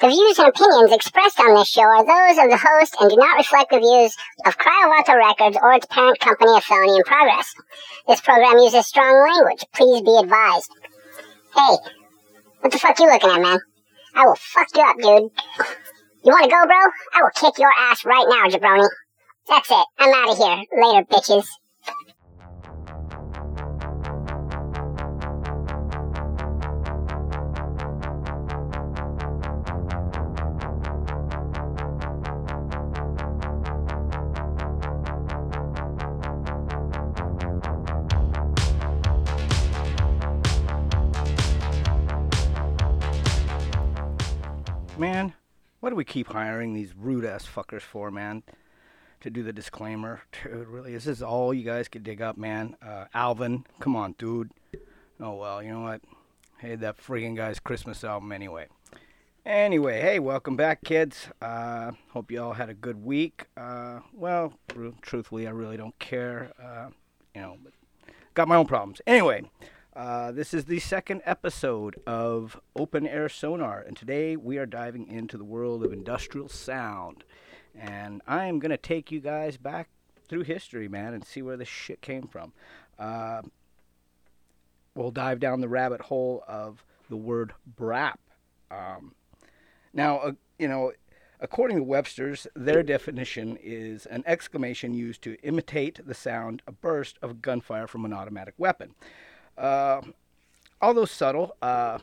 The views and opinions expressed on this show are those of the host and do not reflect the views of Cryovato Records or its parent company of Felony in Progress. This program uses strong language. Please be advised. Hey, what the fuck you looking at, man? I will fuck you up, dude. You wanna go, bro? I will kick your ass right now, jabroni. That's it. I'm out of here. Later, bitches. What do we keep hiring these rude ass fuckers for, man? To do the disclaimer. Dude, really, is this all you guys could dig up, man? Uh, Alvin, come on, dude. Oh, well, you know what? Hey, that friggin' guy's Christmas album anyway. Anyway, hey, welcome back, kids. Uh, hope you all had a good week. Uh, well, tr- truthfully, I really don't care. Uh, you know, got my own problems. Anyway, uh, this is the second episode of Open Air Sonar, and today we are diving into the world of industrial sound. And I am going to take you guys back through history, man, and see where this shit came from. Uh, we'll dive down the rabbit hole of the word brap. Um, now, uh, you know, according to Webster's, their definition is an exclamation used to imitate the sound, a burst of gunfire from an automatic weapon. Uh, although subtle, uh,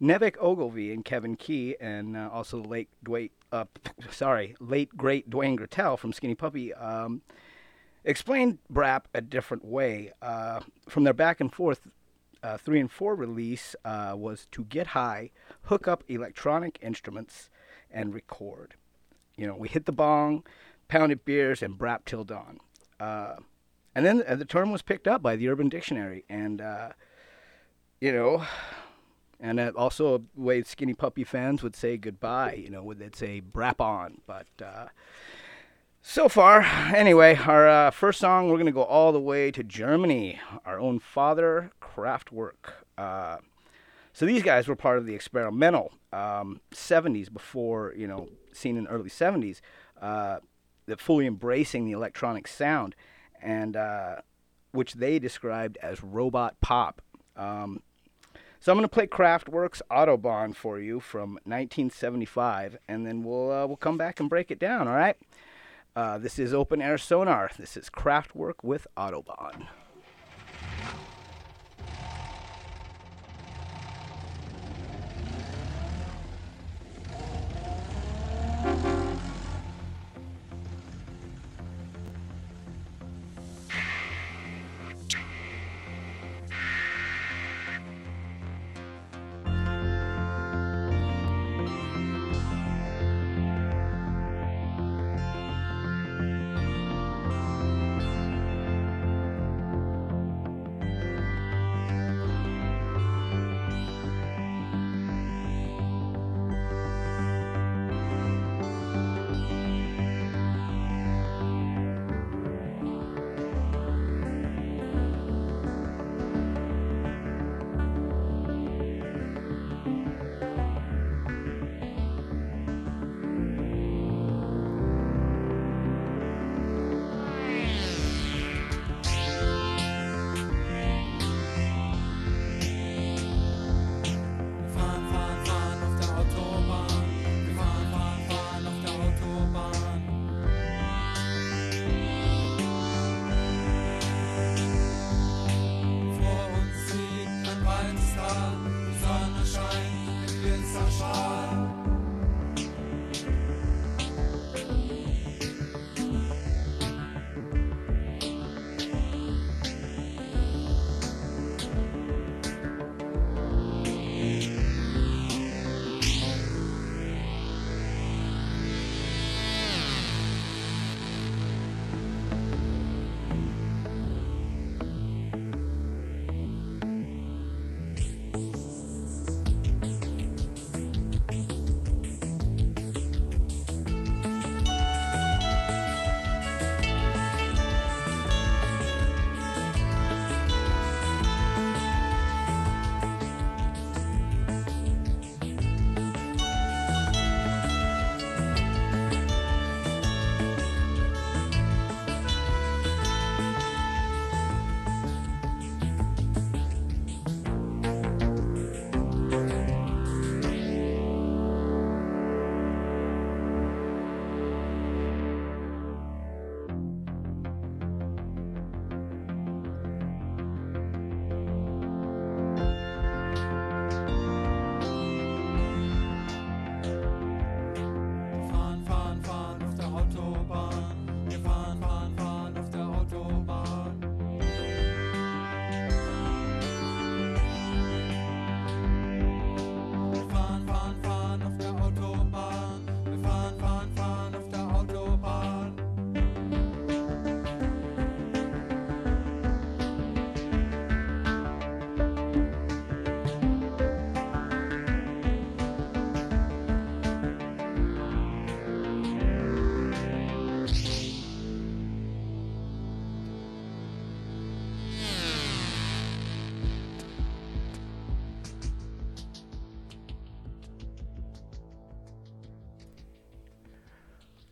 Nevik Ogilvy and Kevin Key, and uh, also the late uh, sorry, late great Dwayne Goettel from Skinny Puppy, um, explained Brap a different way. Uh, from their back and forth uh, three and four release uh, was to get high, hook up electronic instruments, and record. You know, we hit the bong, pounded beers, and brap till dawn. And then uh, the term was picked up by the Urban Dictionary, and uh, you know, and uh, also a way Skinny Puppy fans would say goodbye. You know, would they'd say brap on, but. Uh, so far, anyway, our uh, first song, we're going to go all the way to Germany. Our own father, Kraftwerk. Uh, so these guys were part of the experimental um, 70s before, you know, seen in the early 70s, uh, that fully embracing the electronic sound, and uh, which they described as robot pop. Um, so I'm going to play Kraftwerk's Autobahn for you from 1975, and then we'll uh, we'll come back and break it down. All right. Uh, this is Open Air Sonar. This is Kraftwerk with Autobahn.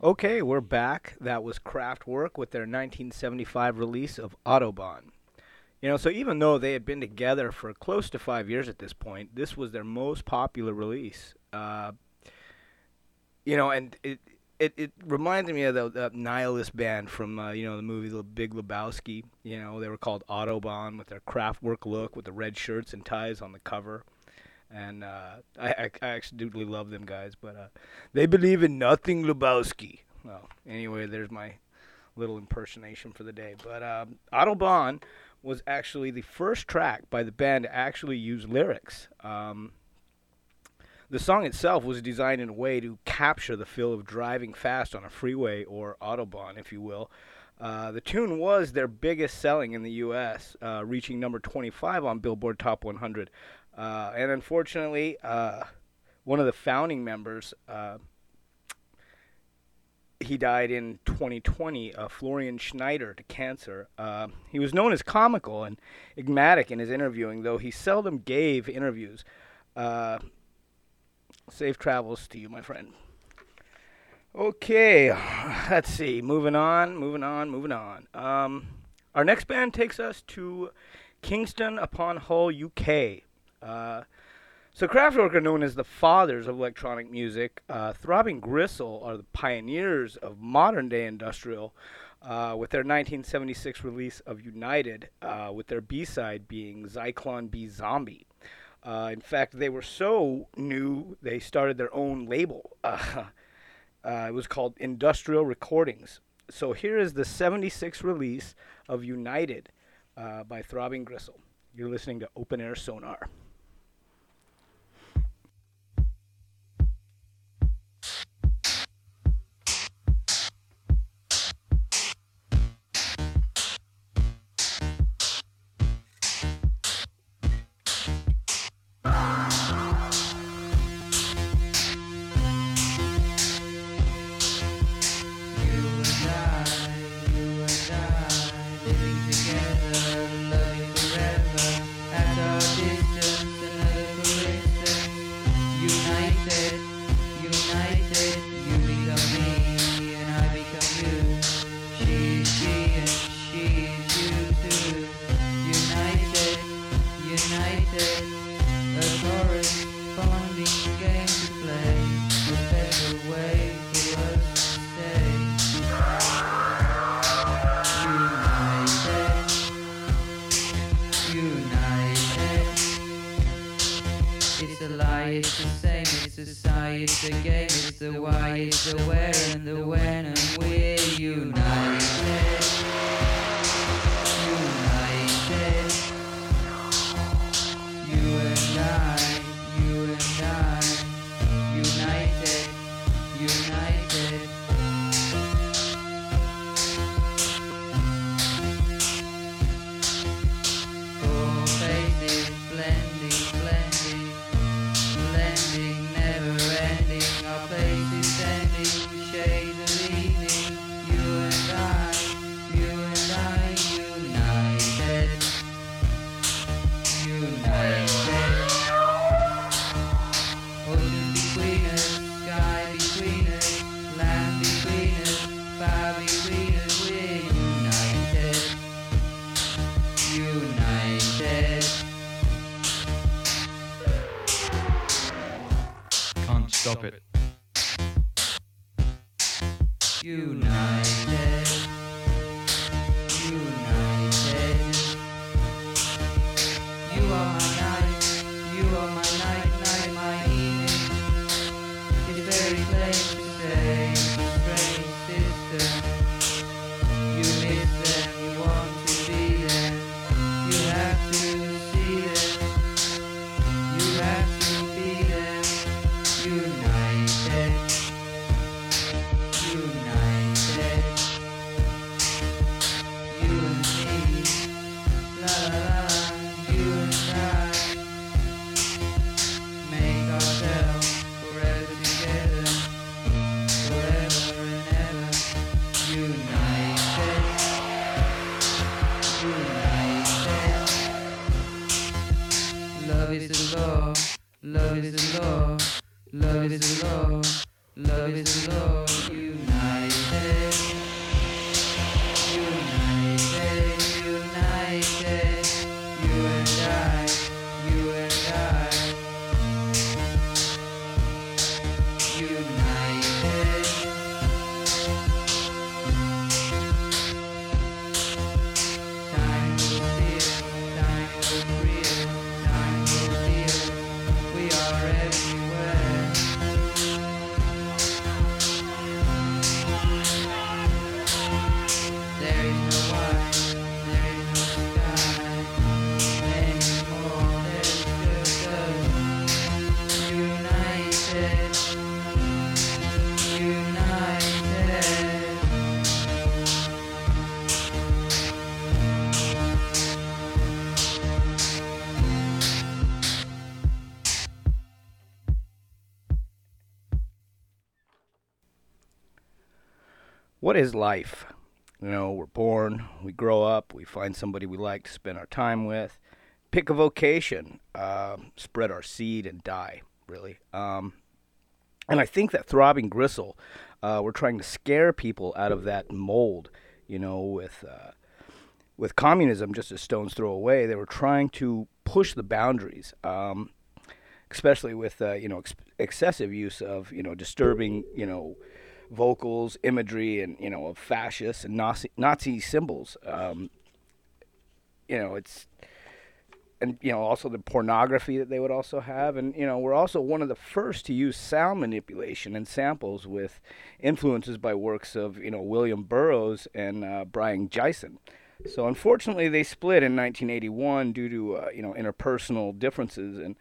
Okay, we're back. That was Kraftwerk with their 1975 release of Autobahn. You know, so even though they had been together for close to five years at this point, this was their most popular release. Uh, you know, and it it, it reminded me of the, the nihilist band from uh, you know the movie The Big Lebowski. You know, they were called Autobahn with their Kraftwerk look, with the red shirts and ties on the cover. And uh, I, I, absolutely love them guys, but uh, they believe in nothing Lebowski. Well, anyway, there's my little impersonation for the day. But um, Autobahn was actually the first track by the band to actually use lyrics. Um, the song itself was designed in a way to capture the feel of driving fast on a freeway or autobahn, if you will. Uh, the tune was their biggest selling in the U.S., uh, reaching number 25 on Billboard Top 100. Uh, and unfortunately, uh, one of the founding members, uh, he died in 2020, uh, Florian Schneider, to cancer. Uh, he was known as comical and enigmatic in his interviewing, though he seldom gave interviews. Uh, safe travels to you, my friend. Okay, let's see. Moving on, moving on, moving on. Um, our next band takes us to Kingston upon Hull, UK. Uh, so Kraftwerk are known as the fathers of electronic music. Uh, Throbbing Gristle are the pioneers of modern day industrial, uh, with their 1976 release of United, uh, with their B-side being Zyklon B Zombie. Uh, in fact, they were so new they started their own label. Uh, it was called Industrial Recordings. So here is the 76 release of United uh, by Throbbing Gristle. You're listening to Open Air Sonar. La what is life? You know, we're born, we grow up, we find somebody we like to spend our time with, pick a vocation, um, spread our seed, and die, really. Um, and I think that throbbing gristle, uh, we're trying to scare people out of that mold, you know, with. Uh, with communism just a stone's throw away, they were trying to push the boundaries, um, especially with uh, you know ex- excessive use of you know disturbing you know vocals, imagery, and you know of fascists and Nazi, Nazi symbols. Um, you know, it's and you know also the pornography that they would also have, and you know we're also one of the first to use sound manipulation and samples with influences by works of you know William Burroughs and uh, Brion Gysin. So unfortunately, they split in 1981 due to uh, you know interpersonal differences, and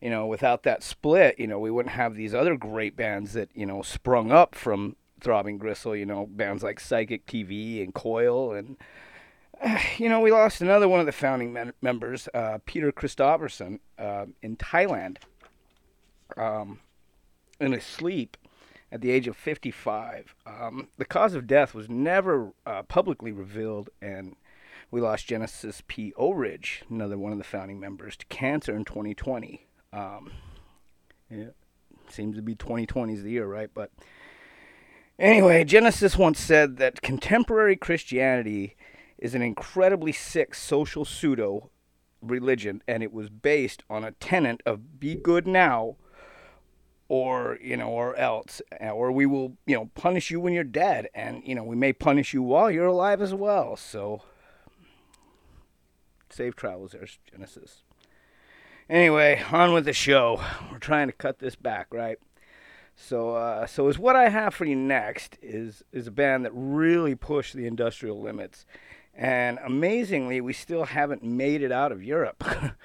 you know without that split, you know we wouldn't have these other great bands that you know sprung up from Throbbing Gristle. You know bands like Psychic TV and Coil, and uh, you know we lost another one of the founding members, uh, Peter Christopherson, uh, in Thailand, um, in his sleep at the age of 55. Um, the cause of death was never uh, publicly revealed, and we lost Genesis P-Orridge, another one of the founding members, to cancer in 2020. Um, yeah, seems to be 2020 is the year, right? But anyway, Genesis once said that contemporary Christianity is an incredibly sick social pseudo religion, and it was based on a tenet of be good now or you know or else or we will you know punish you when you're dead and you know we may punish you while you're alive as well so safe travels there's genesis anyway on with the show we're trying to cut this back right so uh, so is what i have for you next is is a band that really pushed the industrial limits and amazingly we still haven't made it out of europe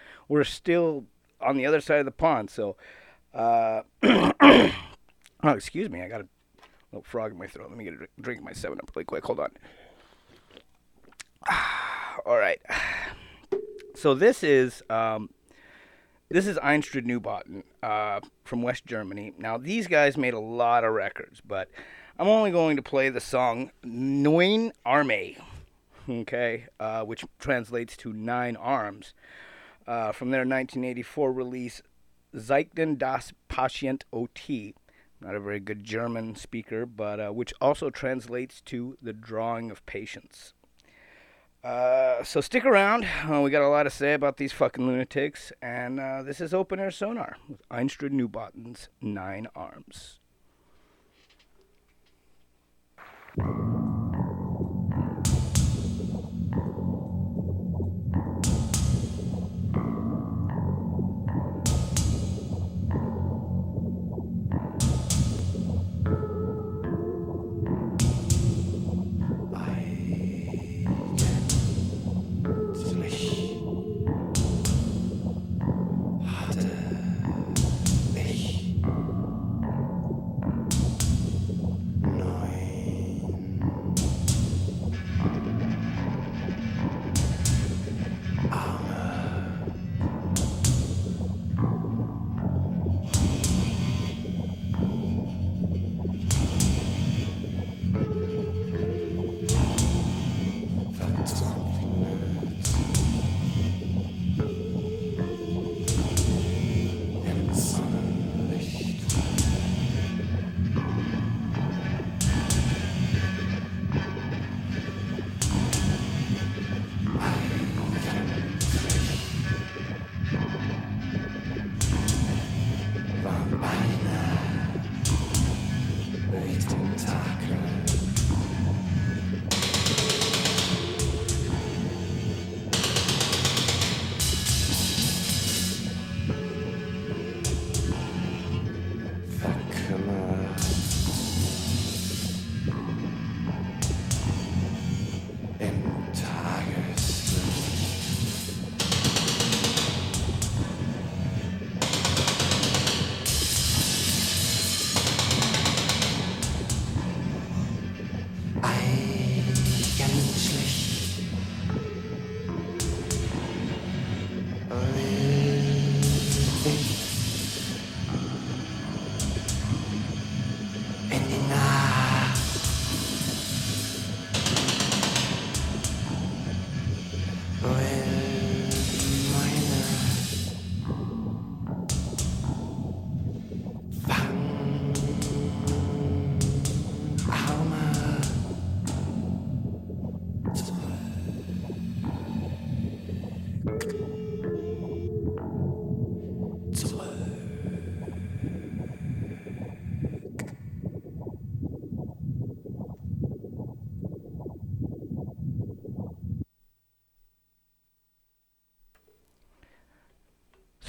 we're still on the other side of the pond so uh, oh, excuse me. I got a little frog in my throat. Let me get a drink, my 7 Up really quick. Hold on. All right. So this is um, this is Einstrid Neubauten uh, from West Germany. Now these guys made a lot of records, but I'm only going to play the song Neun Arme, okay, uh, which translates to Nine Arms, uh, from their 1984 release Zeichnen das Patient OT. Not a very good German speaker, but uh, which also translates to the drawing of patients. Uh, so stick around. Uh, we got a lot to say about these fucking lunatics, and uh, this is Open Air Sonar with Einstrid Neubauten's Nine Arms.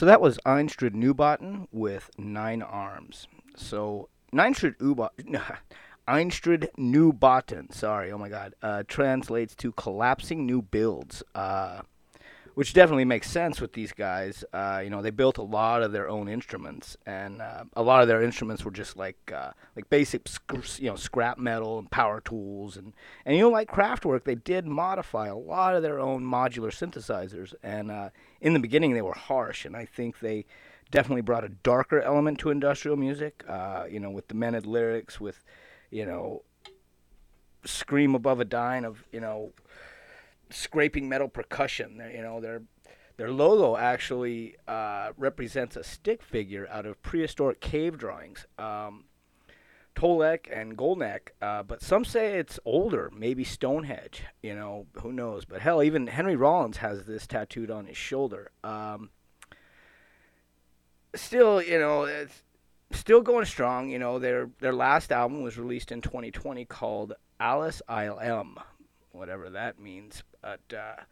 So that was Einstrid Neubauten with Nine Arms. So Einstrid Ubotten, Einstrid Neubauten, sorry, oh my god, uh, translates to collapsing new builds. Uh, which definitely makes sense with these guys. Uh, you know, they built a lot of their own instruments, and uh, a lot of their instruments were just like uh, like basic, sc- you know, scrap metal and power tools, and and you know, like Kraftwerk, they did modify a lot of their own modular synthesizers, and uh, in the beginning they were harsh, and I think they definitely brought a darker element to industrial music. Uh, you know, with the mented lyrics, with you know, scream above a dime of you know scraping metal percussion. They're, you know, their their logo actually uh, represents a stick figure out of prehistoric cave drawings. Um, Tolek and Goldneck, uh, but some say it's older, maybe Stonehenge. You know, who knows? But hell, even Henry Rollins has this tattooed on his shoulder. Um, still, you know, it's still going strong. You know, their their last album was released in 2020 called Alice ILM, whatever that means. But uh,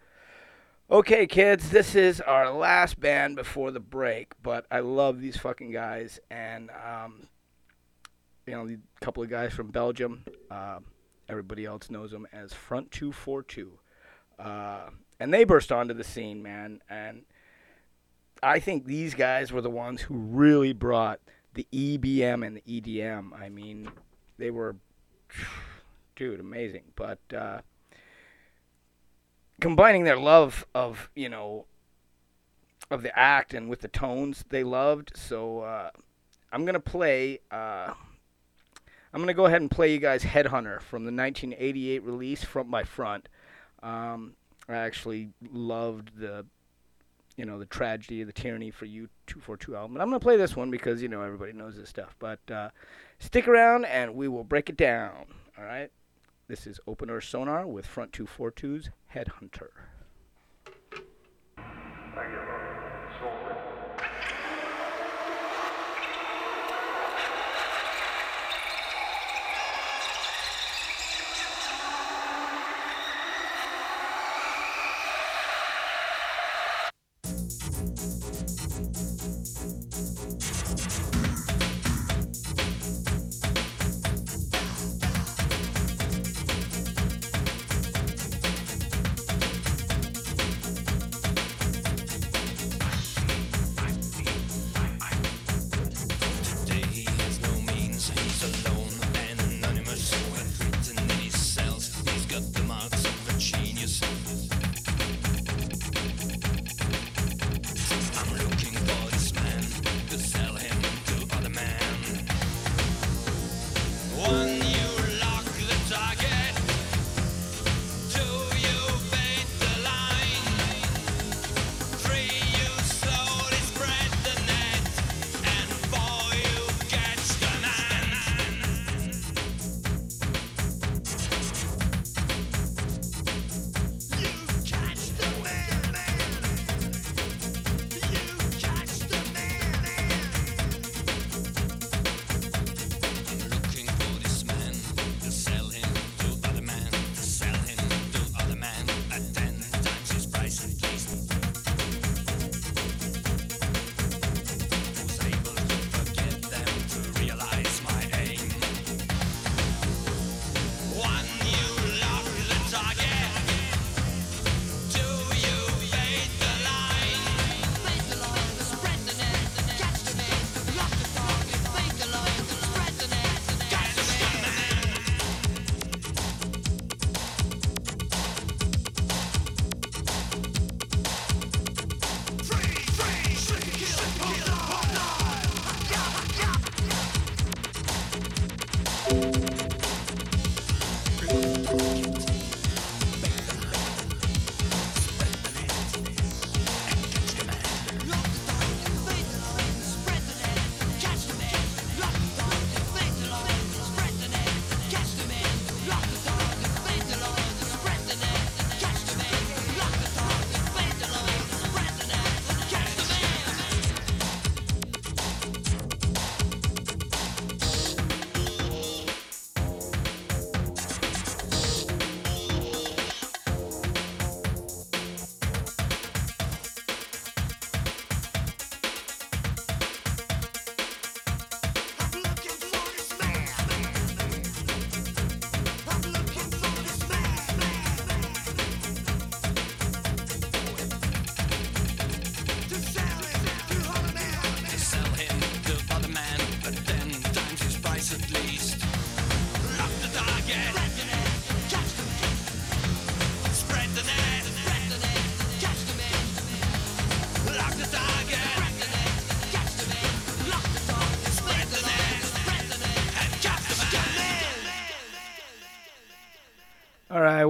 okay, kids, this is our last band before the break. But I love these fucking guys, and um, you know, a couple of guys from Belgium. Uh, everybody else knows them as Front Two Four Two, uh, and they burst onto the scene, man. And I think these guys were the ones who really brought the EBM and the EDM. I mean, they were, dude, amazing. But uh, combining their love of you know of the act and with the tones they loved. So uh, I'm gonna play. Uh, I'm gonna go ahead and play you guys "Headhunter" from the 1988 release, Front by Front. Um, I actually loved the, you know, the tragedy, the tyranny for you 242 album. But I'm gonna play this one because you know everybody knows this stuff. But uh, stick around and we will break it down. All right. This is Open Air Sonar with Front 242's Headhunter. Headhunter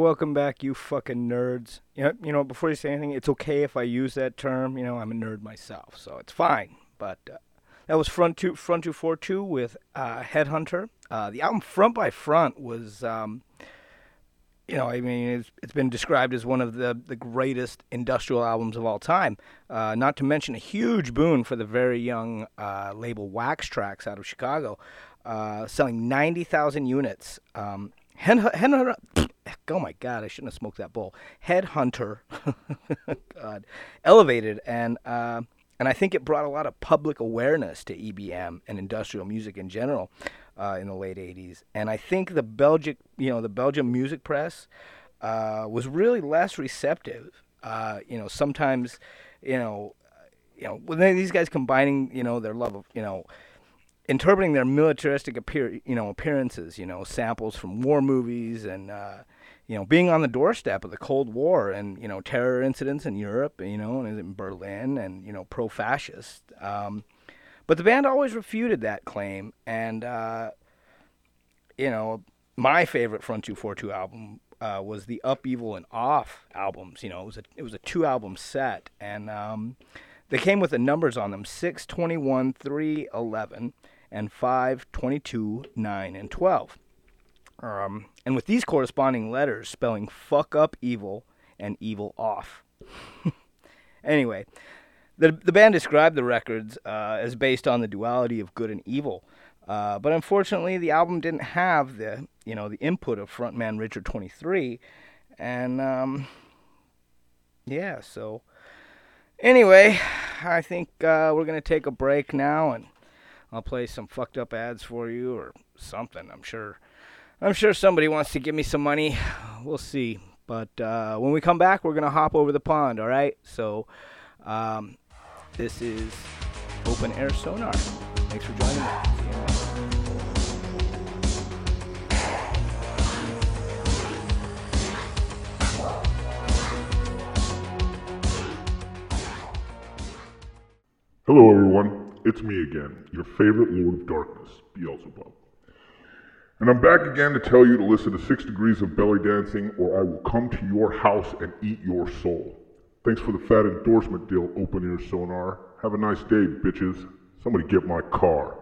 welcome back, you fucking nerds. You know, you know, before you say anything, it's okay if I use that term. You know, I'm a nerd myself, so it's fine. But uh, that was Front Two, Front Two Four Two with uh, Headhunter. Uh, the album Front by Front was, um, you know, I mean, it's, it's been described as one of the the greatest industrial albums of all time. Uh, not to mention a huge boon for the very young uh, label Wax Trax out of Chicago, uh, selling ninety thousand units. Um, Head, Headhunter, oh my god, I shouldn't have smoked that bowl. Headhunter, God, elevated and uh, and I think it brought a lot of public awareness to EBM and industrial music in general uh, in the late '80s. And I think the Belgic, you know, the Belgian music press uh, was really less receptive. Uh, you know, sometimes, you know, you know, when these guys combining, you know, their love of, you know interpreting their militaristic appear, you know, appearances, you know, samples from war movies and uh, you know, being on the doorstep of the Cold War and you know, terror incidents in Europe, you know, and in Berlin and you know, pro-fascist. Um, but the band always refuted that claim, and uh, you know, my favorite Front Two Four Two album uh, was the Up Evil and Off albums. You know, it was a it was a two album set, and um, they came with the numbers on them: six, twenty-one, three, eleven and 5, 22, 9, and 12. Um, and with these corresponding letters spelling fuck up evil and evil off. anyway, the, the band described the records uh, as based on the duality of good and evil. Uh, but unfortunately, the album didn't have the you know the input of frontman Richard 23, and um, yeah. So anyway, I think uh, we're gonna take a break now and I'll play some fucked up ads for you or something. I'm sure. I'm sure somebody wants to give me some money. We'll see. But uh, when we come back, we're gonna hop over the pond. All right. So um, this is Open Air Sonar. Thanks for joining me. Hello, everyone. It's me again, your favorite Lord of Darkness, Beelzebub. And I'm back again to tell you to listen to Six Degrees of Belly Dancing, or I will come to your house and eat your soul. Thanks for the fat endorsement deal, Open Air Sonar. Have a nice day, bitches. Somebody get my car.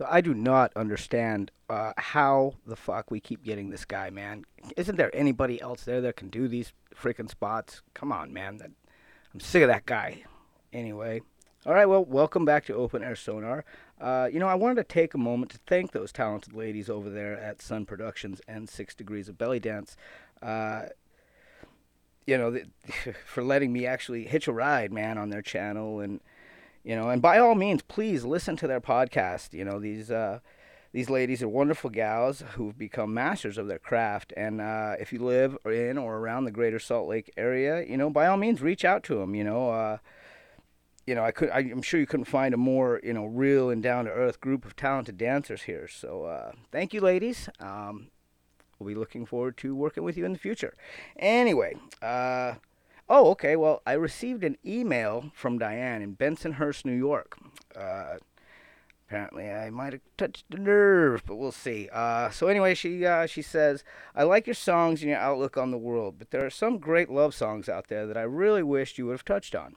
So I do not understand uh, how the fuck we keep getting this guy, man. Isn't there anybody else there that can do these freaking spots? Come on, man. That, I'm sick of that guy. Anyway, all right. Well, welcome back to Open Air Sonar. Uh, you know, I wanted to take a moment to thank those talented ladies over there at Sun Productions and Six Degrees of Belly Dance. Uh, you know, for letting me actually hitch a ride, man, on their channel and you know and by all means please listen to their podcast. You know these uh these ladies are wonderful gals who've become masters of their craft. And uh, if you live in or around the greater salt lake area you know by all means reach out to them you know uh, you know i could I, i'm sure you couldn't find a more you know real and down to earth group of talented dancers here. So uh, thank you ladies. Um, we'll be looking forward to working with you in the future. Anyway uh, Oh, okay. Well, I received an email from Diane in Bensonhurst, New York. Uh, apparently, I might have touched the nerve, but we'll see. Uh, so anyway, she uh, she says, "I like your songs and your outlook on the world, but there are some great love songs out there that I really wished you would have touched on."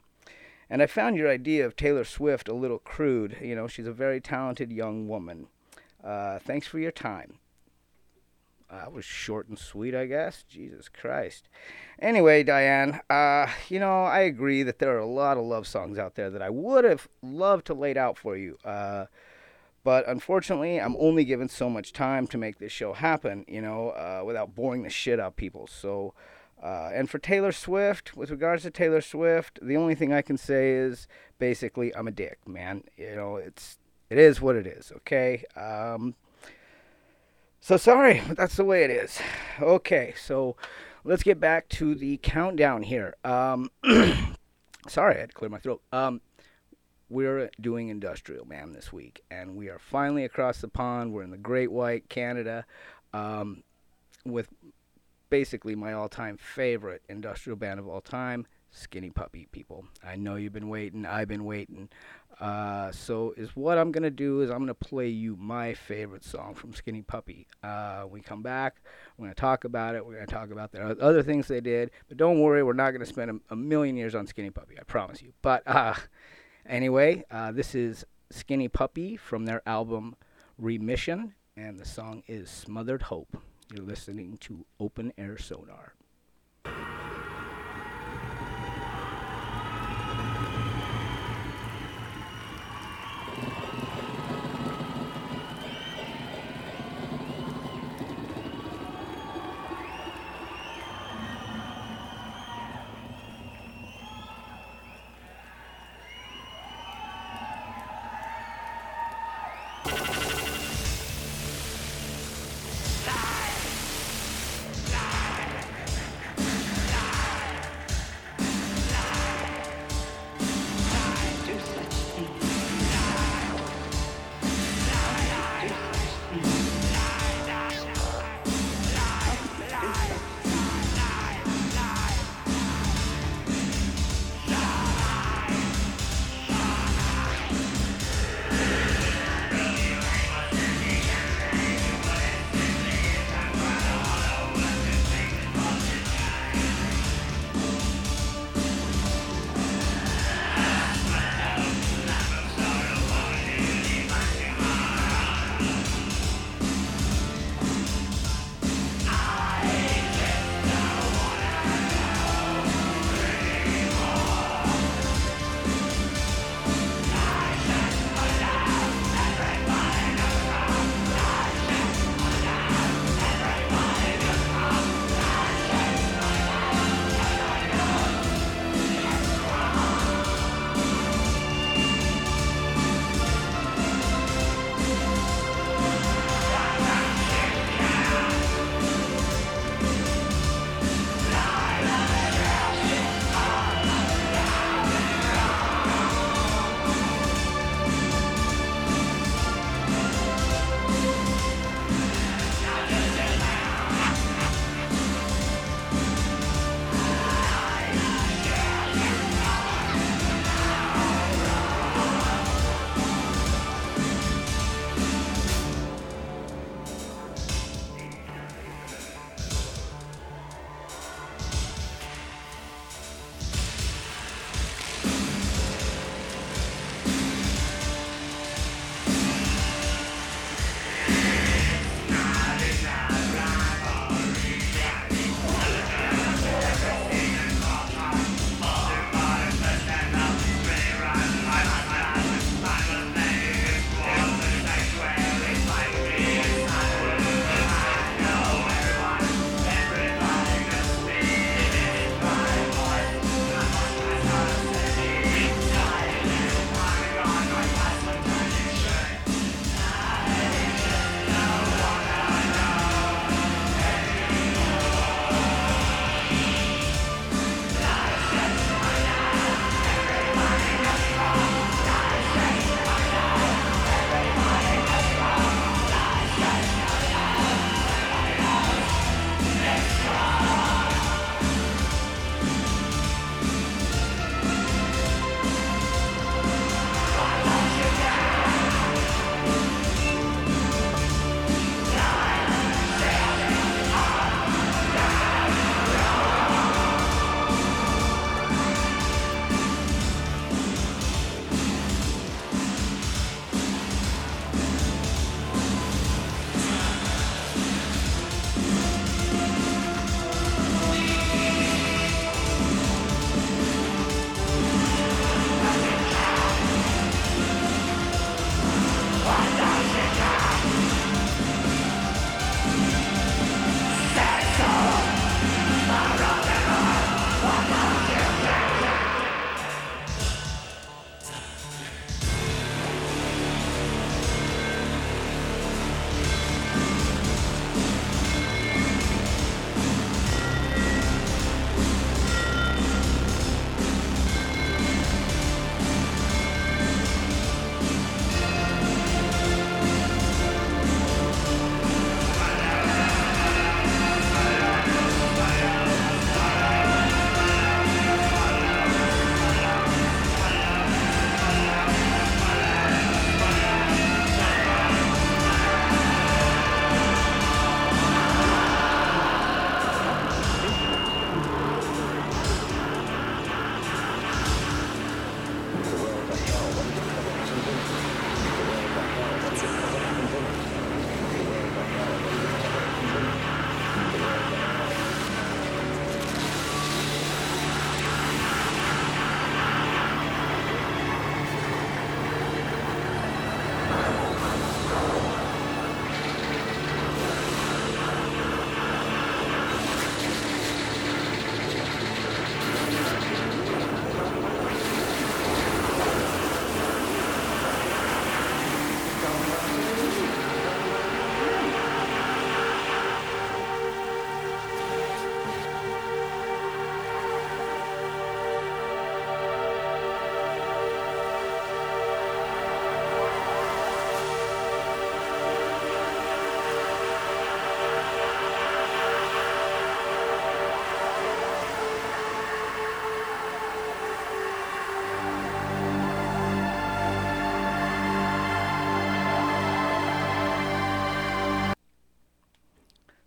And I found your idea of Taylor Swift a little crude. You know, she's a very talented young woman. Uh, thanks for your time. That was short and sweet, I guess. Jesus Christ. Anyway, Diane, uh, you know, I agree that there are a lot of love songs out there that I would have loved to laid out for you. Uh, but unfortunately, I'm only given so much time to make this show happen, you know, uh, without boring the shit out of people. So, uh, and for Taylor Swift, with regards to Taylor Swift, the only thing I can say is basically I'm a dick, man. You know, it's it is what it is. Okay. Um, so sorry, but that's the way it is. Okay, so let's get back to the countdown here. Um, sorry, I had to clear my throat. Um, we're doing Industrial Man this week, and we are finally across the pond. We're in the Great White, Canada. um, with basically my all-time favorite industrial band of all time, Skinny Puppy. People, I know you've been waiting. I've been waiting. Uh, so is what I'm gonna do is I'm gonna play you my favorite song from Skinny Puppy. Uh, we come back, we're gonna talk about it. We're gonna talk about the other things they did, but don't worry, we're not gonna spend a, a million years on Skinny Puppy. I promise you. But uh, anyway, uh, this is Skinny Puppy from their album Remission, and the song is Smothered Hope. You're listening to Open Air Sonar.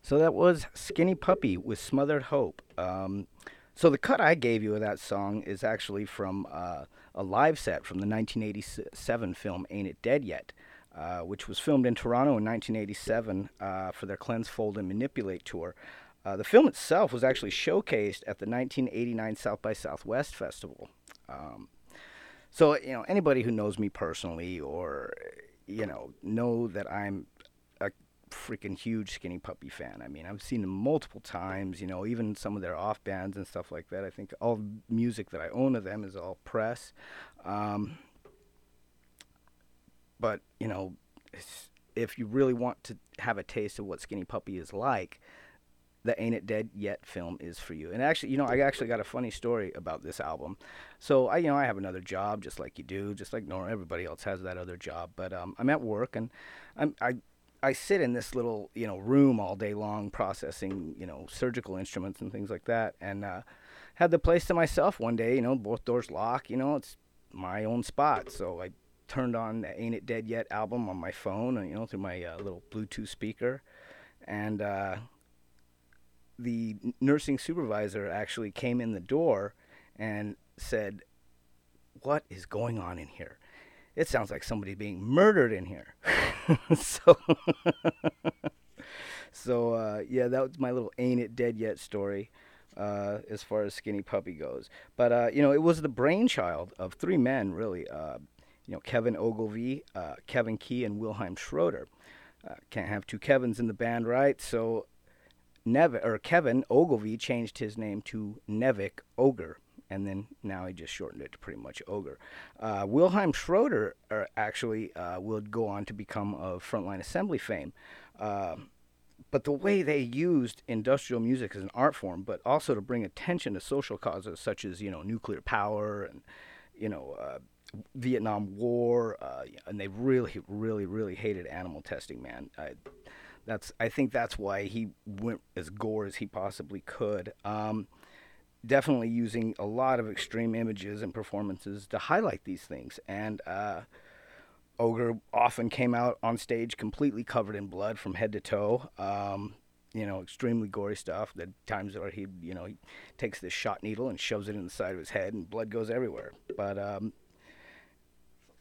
So that was Skinny Puppy with Smothered Hope. Um, so the cut I gave you of that song is actually from uh, a live set from the 1987 film Ain't It Dead Yet, uh, which was filmed in Toronto in 1987 uh, for their Cleanse, Fold, and Manipulate tour. Uh, the film itself was actually showcased at the 1989 South by Southwest Festival. Um, so you know anybody who knows me personally or you know know that I'm freaking huge Skinny Puppy fan. I mean, I've seen them multiple times. You know, even some of their off bands and stuff like that. I think all the music that I own of them is all press. Um, but you know, if you really want to have a taste of what Skinny Puppy is like, the Ain't It Dead Yet film is for you. And actually, you know, I actually got a funny story about this album. So I, you know, I have another job just like you do, just like no everybody else has that other job. But um, I'm at work and I'm I. I sit in this little, you know, room all day long processing, you know, surgical instruments and things like that, and uh, had the place to myself one day. You know, both doors locked. You know, it's my own spot. So I turned on the "Ain't It Dead Yet" album on my phone, you know, through my uh, little Bluetooth speaker, and uh, the nursing supervisor actually came in the door and said, "What is going on in here? It sounds like somebody being murdered in here." so, so uh, yeah, that was my little "Ain't It Dead Yet" story. Uh, as far as Skinny Puppy goes, but uh, you know, it was the brainchild of three men, really. Uh, you know, Kevin Ogilvie, uh, Kevin Key, and Wilhelm Schroeder. Uh, can't have two Kevins in the band, right? So Nev or Kevin Ogilvie changed his name to Nivek Ogre, and then now he just shortened it to pretty much Ogre. Uh, Wilhelm Schroeder uh, actually uh, would go on to become of Frontline Assembly fame. Um but the way they used industrial music as an art form, but also to bring attention to social causes such as you know nuclear power and you know uh, Vietnam War, uh, and they really, really, really hated animal testing. Man, I, that's I think that's why he went as gore as he possibly could. Um, definitely using a lot of extreme images and performances to highlight these things, and uh, Ogre often came out on stage completely covered in blood from head to toe. Um, you know, extremely gory stuff. The times where he, you know, he takes this shot needle and shoves it in the side of his head, and blood goes everywhere. But um,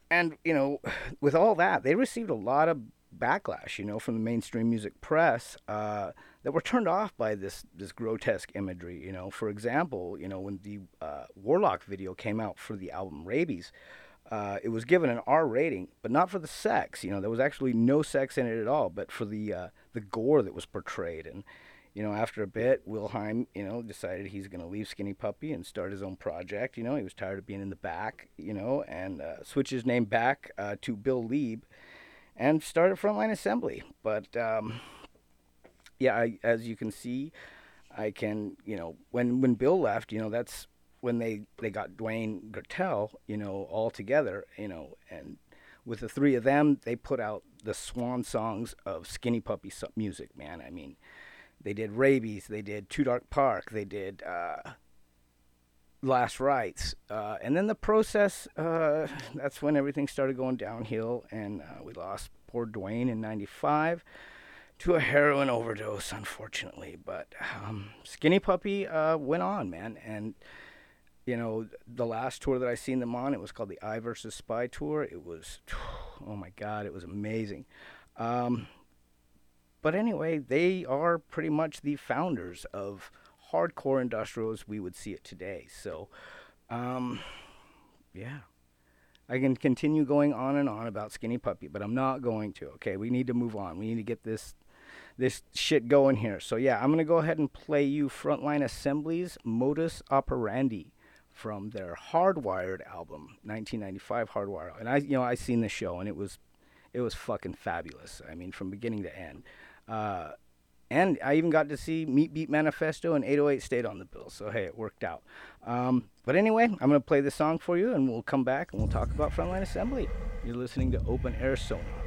and you know, with all that, they received a lot of backlash, you know, from the mainstream music press uh, that were turned off by this this grotesque imagery. You know, for example, you know, when the uh, Warlock video came out for the album Rabies, uh, it was given an R rating, but not for the sex. You know, there was actually no sex in it at all, but for the uh, the gore that was portrayed. And you know, after a bit, Wilhelm, you know, decided he's going to leave Skinny Puppy and start his own project. You know, he was tired of being in the back. You know, and uh, switch his name back uh, to Bill Leeb, and started Frontline Assembly. But um, yeah, I, as you can see, I can, you know, when when Bill left, you know, that's when they they got Dwayne Goettel, you know, all together, you know, and with the three of them, they put out the swan songs of Skinny Puppy music. Man, I mean, they did Rabies, they did Too Dark Park, they did uh, Last Rites, uh, and then the process. Uh, that's when everything started going downhill, and uh, we lost poor Dwayne in '95 to a heroin overdose, unfortunately. But um, Skinny Puppy uh, went on, man, and you know the last tour that I seen them on, it was called the I versus Spy tour. It was, oh my God, it was amazing. Um, but anyway, they are pretty much the founders of hardcore industrial as we would see it today. So, um, yeah. I can continue going on and on about Skinny Puppy, but I'm not going to. Okay, we need to move on. We need to get this this shit going here. So yeah, I'm gonna go ahead and play you Frontline Assemblies Modus Operandi from their Hardwired album, 1995 Hardwired. And I, you know, I seen the show and it was it was fucking fabulous. I mean, from beginning to end. Uh, and I even got to see Meat Beat Manifesto and 808 State on the bill. So hey, it worked out. Um, but anyway, I'm gonna play this song for you, and we'll come back and we'll talk about Frontline Assembly. You're listening to Open Air Sonar.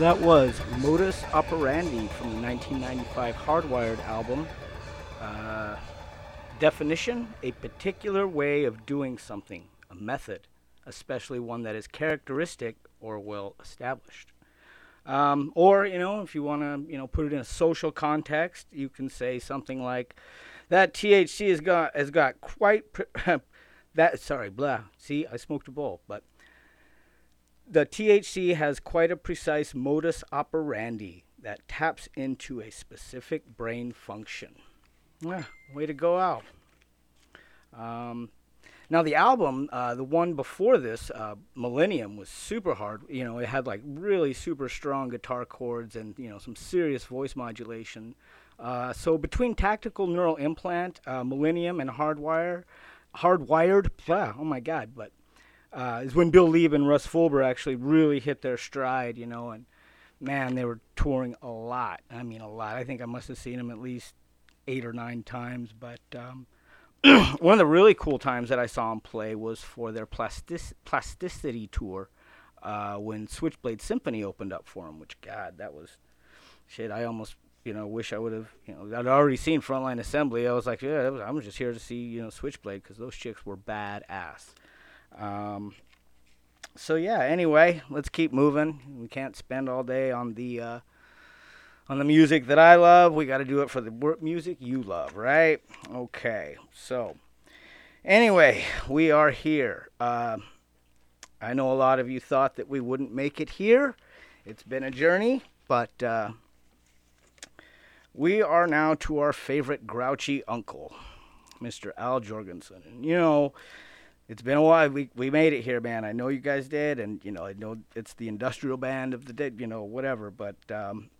That was Modus Operandi from the 1995 Hardwired album. Uh, definition a particular way of doing something, a method, especially one that is characteristic or well established. Um, or, you know, if you want to, you know, put it in a social context, you can say something like, that THC has got, has got quite, that, sorry, blah. See, I smoked a bowl, but the THC has quite a precise modus operandi that taps into a specific brain function. Ah, way to go out. Um, Now the album, uh, the one before this, uh, Millennium, was super hard. You know, it had like really super strong guitar chords and you know some serious voice modulation. Uh, so between Tactical Neural Implant, uh, Millennium, and Hardwire, Hardwired, blah, oh my God! But uh, is when Bill Leeb and Rhys Fulber actually really hit their stride. You know, and man, they were touring a lot. I mean, a lot. I think I must have seen them at least eight or nine times. But um, one of the really cool times that I saw them play was for their plastic plasticity tour uh, when Switchblade Symphony opened up for them. Which God, that was shit. I almost you know wish I would have you know I'd already seen Frontline Assembly. I was like, yeah, was, I'm just here to see you know Switchblade because those chicks were badass. Um, so yeah. Anyway, let's keep moving. We can't spend all day on the uh, on the music that I love. We got to do it for the music you love, right? Okay. So anyway, we are here. Uh, I know a lot of you thought that we wouldn't make it here. It's been a journey, but uh, we are now to our favorite grouchy uncle, Mr. Al Jourgensen. And you know, it's been a while. We we made it here, man. I know you guys did, and you know, I know it's the industrial band of the day, you know, whatever. But um,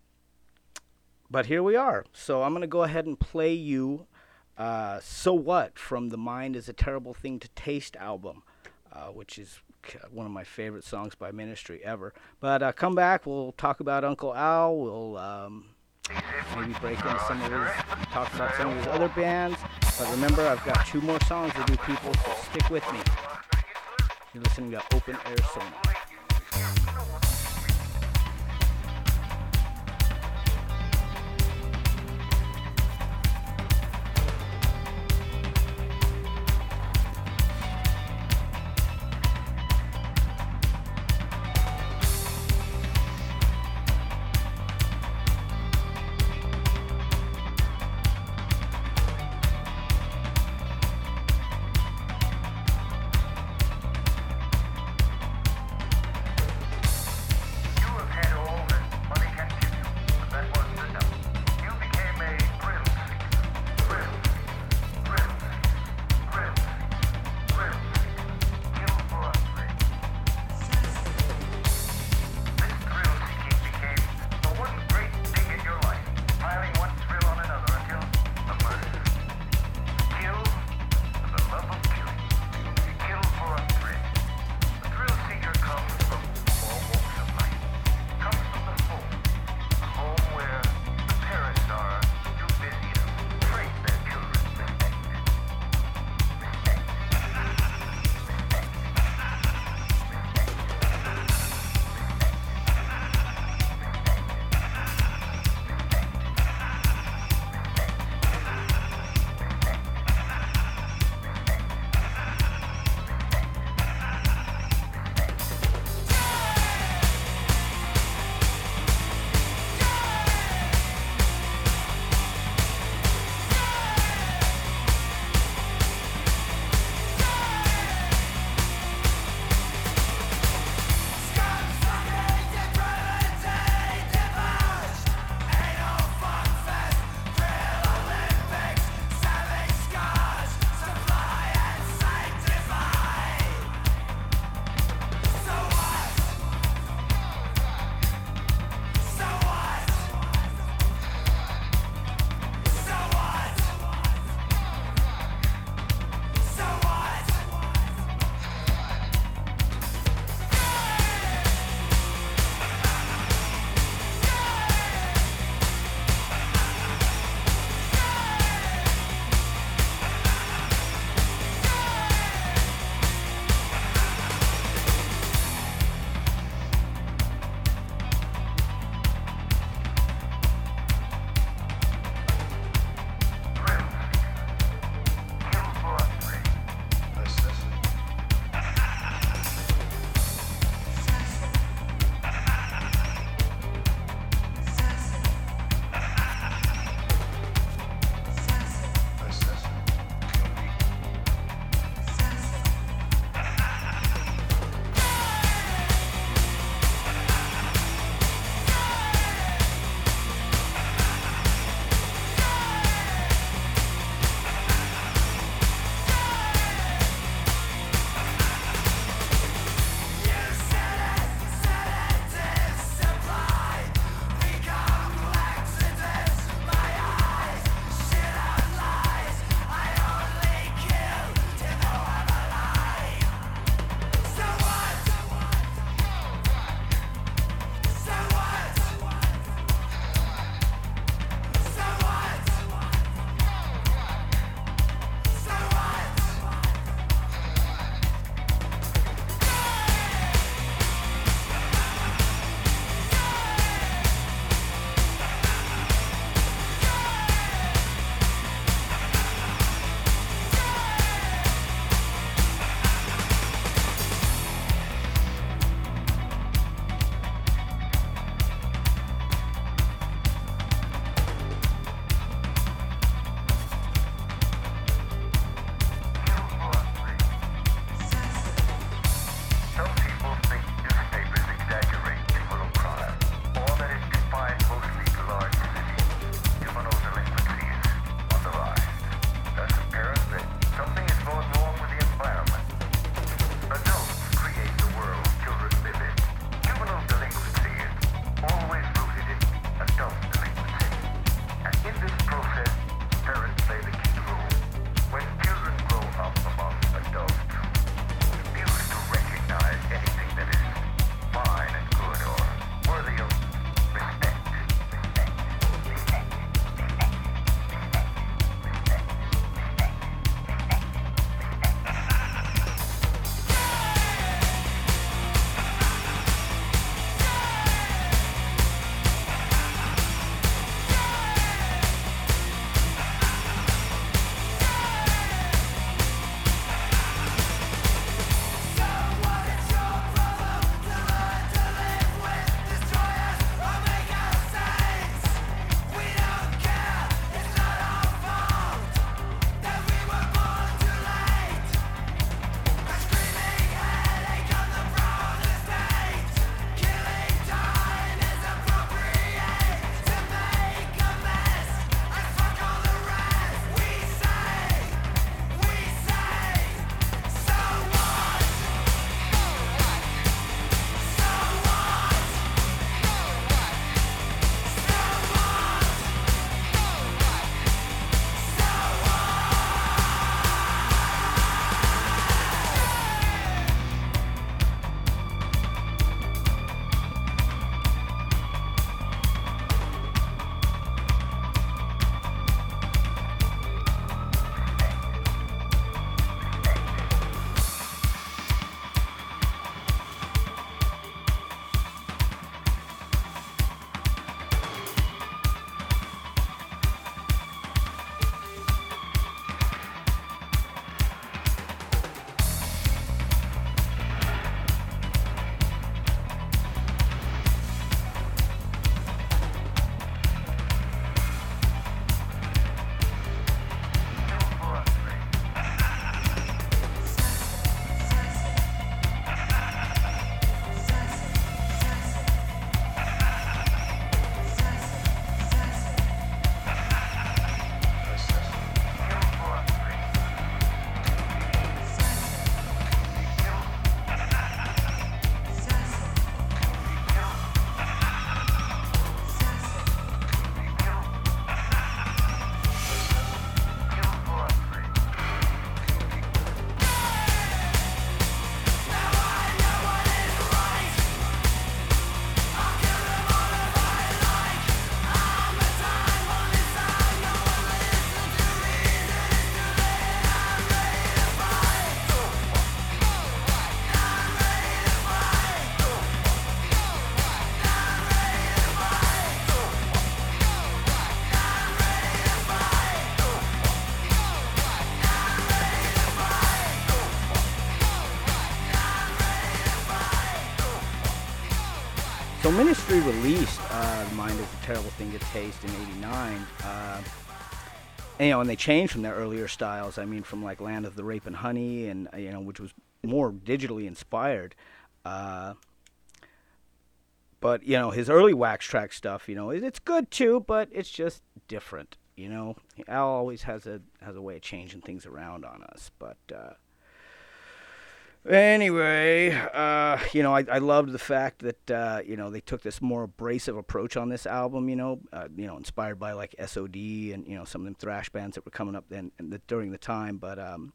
but here we are. So I'm gonna go ahead and play you. Uh, so what from the mind is a terrible thing to taste album, uh, which is one of my favorite songs by Ministry ever. But uh, come back, we'll talk about Uncle Al. We'll um, maybe break into some of his, talk about some of his other bands. But remember, I've got two more songs to do, people, so stick with me. You're listening to Open Air Sonar. Ministry released uh, "Mind Is a Terrible Thing to Taste" in '89. Uh, and, you know, and they changed from their earlier styles. I mean, from like "Land of the Rape and Honey," and uh, you know, which was more digitally inspired. Uh, but you know, his early Wax Trax stuff, you know, it's good too, but it's just different. You know, Al always has a has a way of changing things around on us, but. Anyway, uh, you know, I, I loved the fact that uh, you know they took this more abrasive approach on this album. You know, uh, you know, inspired by like SOD and you know some of them thrash bands that were coming up then and the, during the time. But um,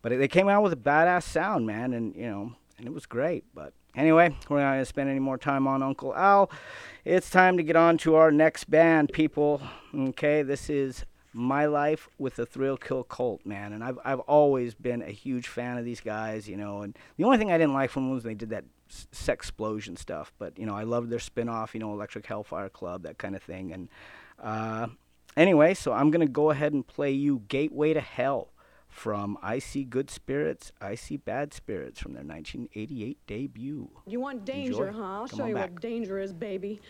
but they came out with a badass sound, man, and you know, and it was great. But anyway, we're not gonna spend any more time on Uncle Al. It's time to get on to our next band, people. Okay, this is my life with the Thrill Kill Kult, man. And I've I've always been a huge fan of these guys, you know. And the only thing I didn't like from them was they did that sex explosion stuff. But you know, I loved their spin-off, you know, Electric Hellfire Club, that kind of thing. And uh, anyway, so I'm gonna go ahead and play you Gateway to Hell from I See Good Spirits, I See Bad Spirits from their 1988 debut. You want danger, Enjoy. huh? I'll Come show you back. what danger is, baby.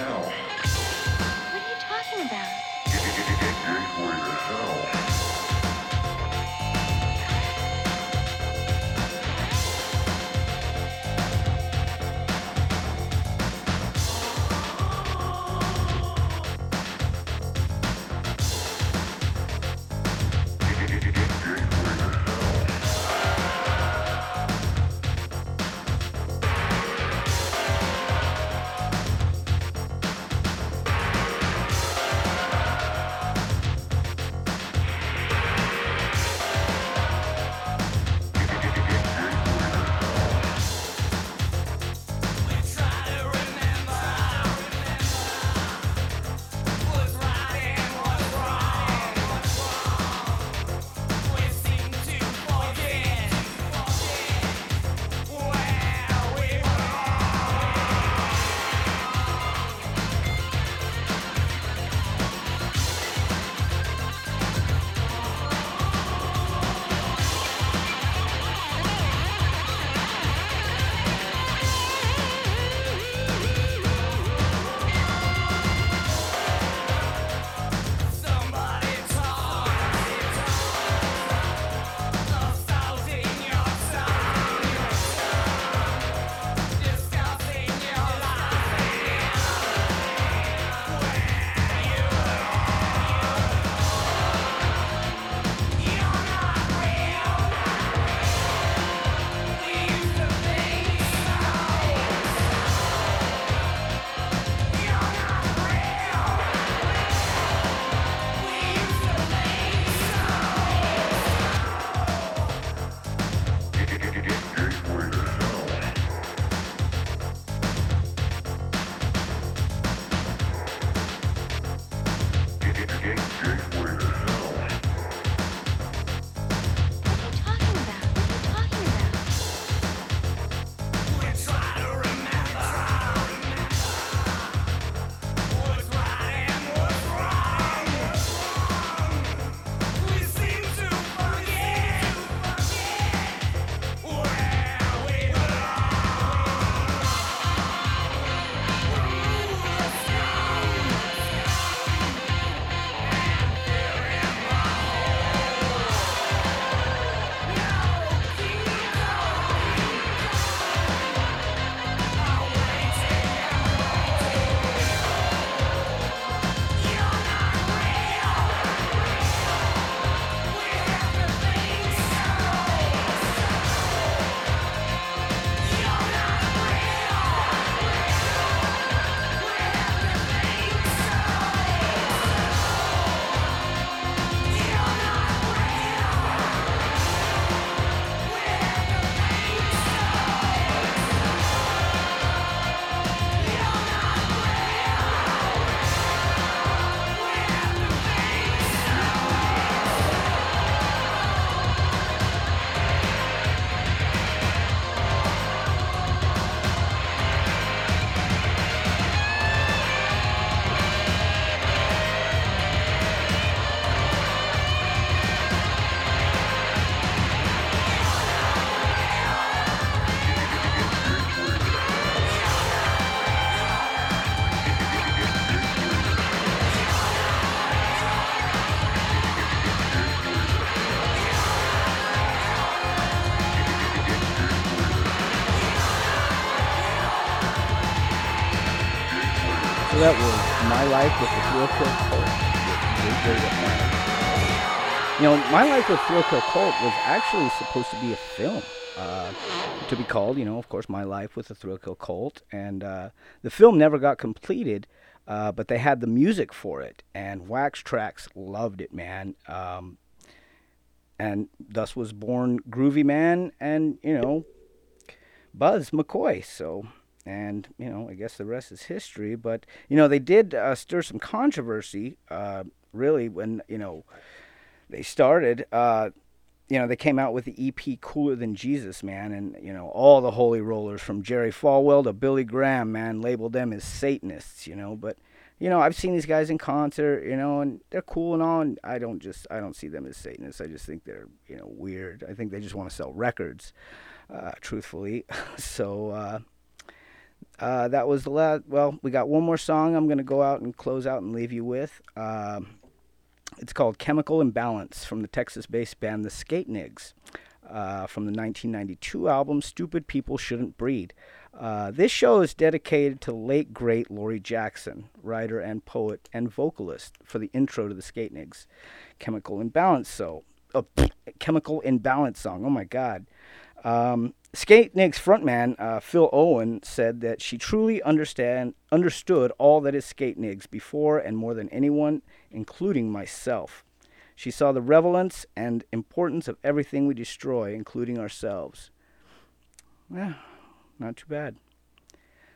Hell. That was My Life with the Thrill Kill Kult. You know, My Life with Thrill Kill Kult was actually supposed to be a film. Uh, to be called, you know, of course, My Life with the Thrill Kill Kult. And uh, the film never got completed, uh, but they had the music for it. And Wax Trax loved it, man. Um, and thus was born Groovie Mann and, you know, Buzz McCoy. So, and, you know, I guess the rest is history. But, you know, they did uh, stir some controversy, uh, really, when, you know, they started. Uh, you know, they came out with the EP Kooler Than Jesus, man. And, you know, all the holy rollers from Jerry Falwell to Billy Graham, man, labeled them as Satanists, you know. But, you know, I've seen these guys in concert, you know, and they're cool and all. And I don't just, I don't see them as Satanists. I just think they're, you know, weird. I think they just want to sell records, uh, truthfully. so, uh, uh, that was the last. Well, we got one more song I'm going to go out and close out and leave you with. Um, it's called Chemical Imbalance from the Texas based band The Skatenigs uh, from the 1992 album Stupid People Shouldn't Breed. Uh, this show is dedicated to late great Laurie Jackson, writer and poet and vocalist for the intro to the Skatenigs. Chemical Imbalance, so. Oh, chemical Imbalance song. Oh my God. Um, Skatenigs frontman uh, Phil Owen said that she truly understand understood all that is Skatenigs before and more than anyone, including myself. She saw the relevance and importance of everything we destroy, including ourselves. Yeah, not too bad.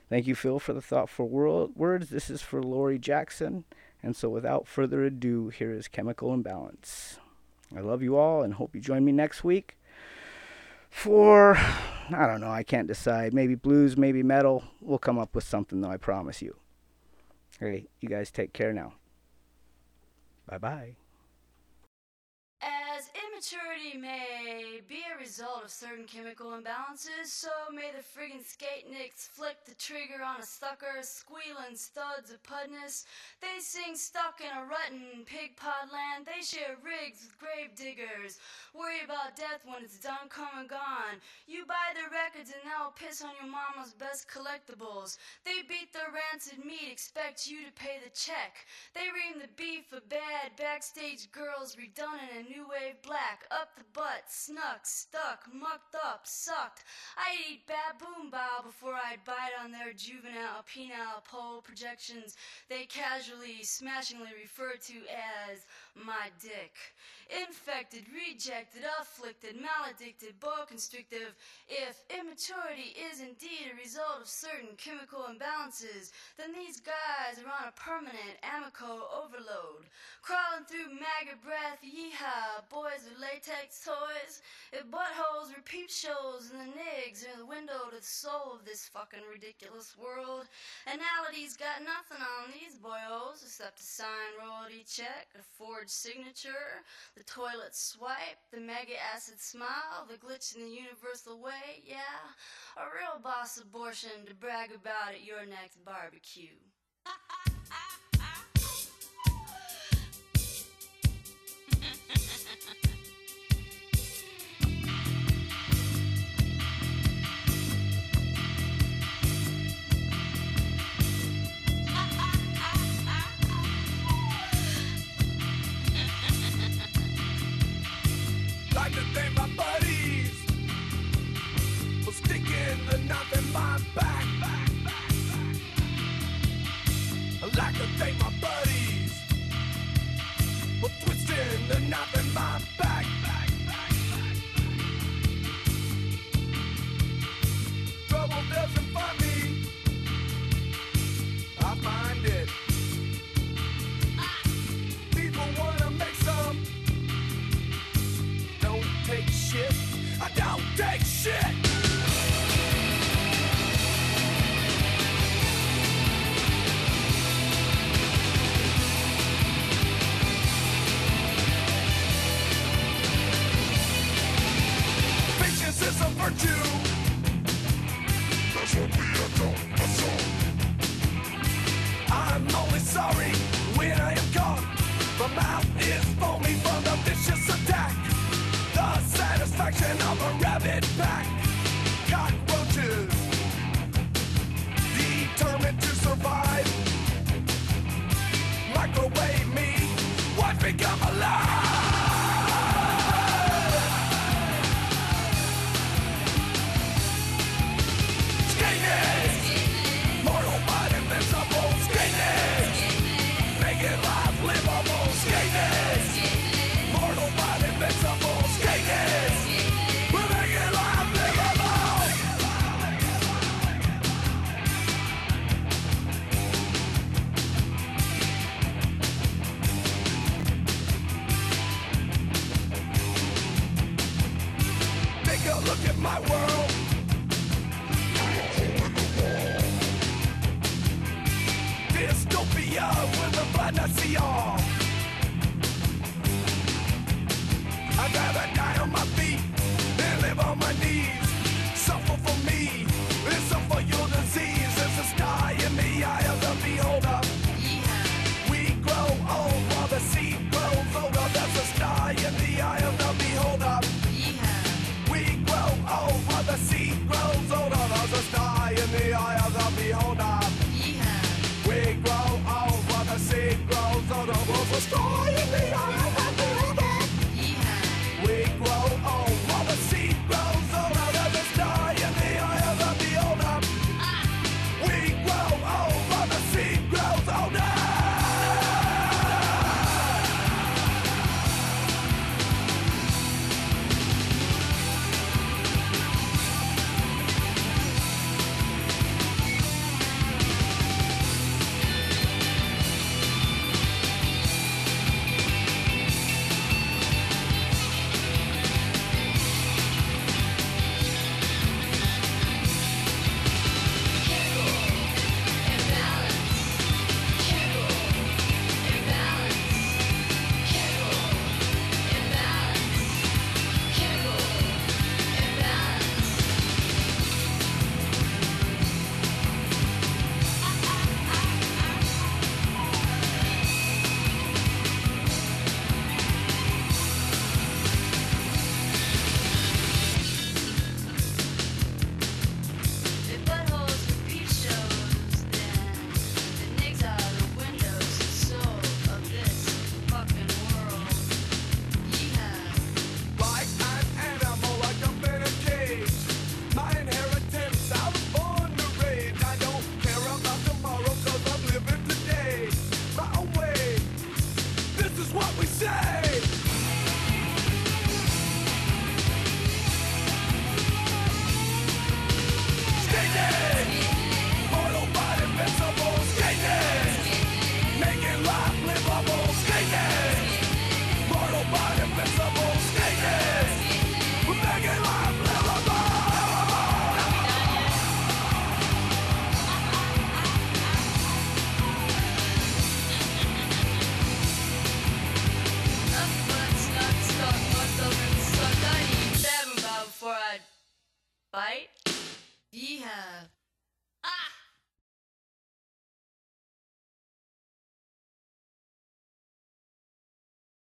Thank you, Phil, for the thoughtful wor- words. This is for Laurie Jackson. And so, without further ado, here is Chemical Imbalance. I love you all and hope you join me next week for I don't know, I can't decide. Maybe blues, maybe metal. We'll come up with something though, I promise you. Okay, you guys take care now. Bye bye. As immaturity may be a result of certain chemical imbalances, so may the friggin' Skatenigs flick the trigger on a sucker, squealing studs of pudness. They sing stuck in a rut pig pod land. They share rigs with grave diggers. Worry about death when it's done, come and gone. You buy their records and they'll piss on your mama's best collectibles. They beat their rancid meat, expect you to pay the check. They ream the beef for bad backstage girls redone in a new wave black. Up the butt, snuck, stuck, mucked up, sucked. I'd eat baboon bow before I'd bite on their juvenile penile pole projections they casually, smashingly refer to as my dick. Infected, rejected, afflicted, maledicted, boa constrictive. If immaturity is indeed a result of certain chemical imbalances, then these guys are on a permanent amico overload. Crawling through maggot breath, yeehaw, boys with latex toys. If buttholes were peep shows and the nigs are the window to the soul of this fucking ridiculous world. Anality's got nothing on these boyos except a signed royalty check, a forged signature, the toilet swipe, the mega acid smile, the glitch in the universal way, yeah. A real boss abortion to brag about at your next barbecue.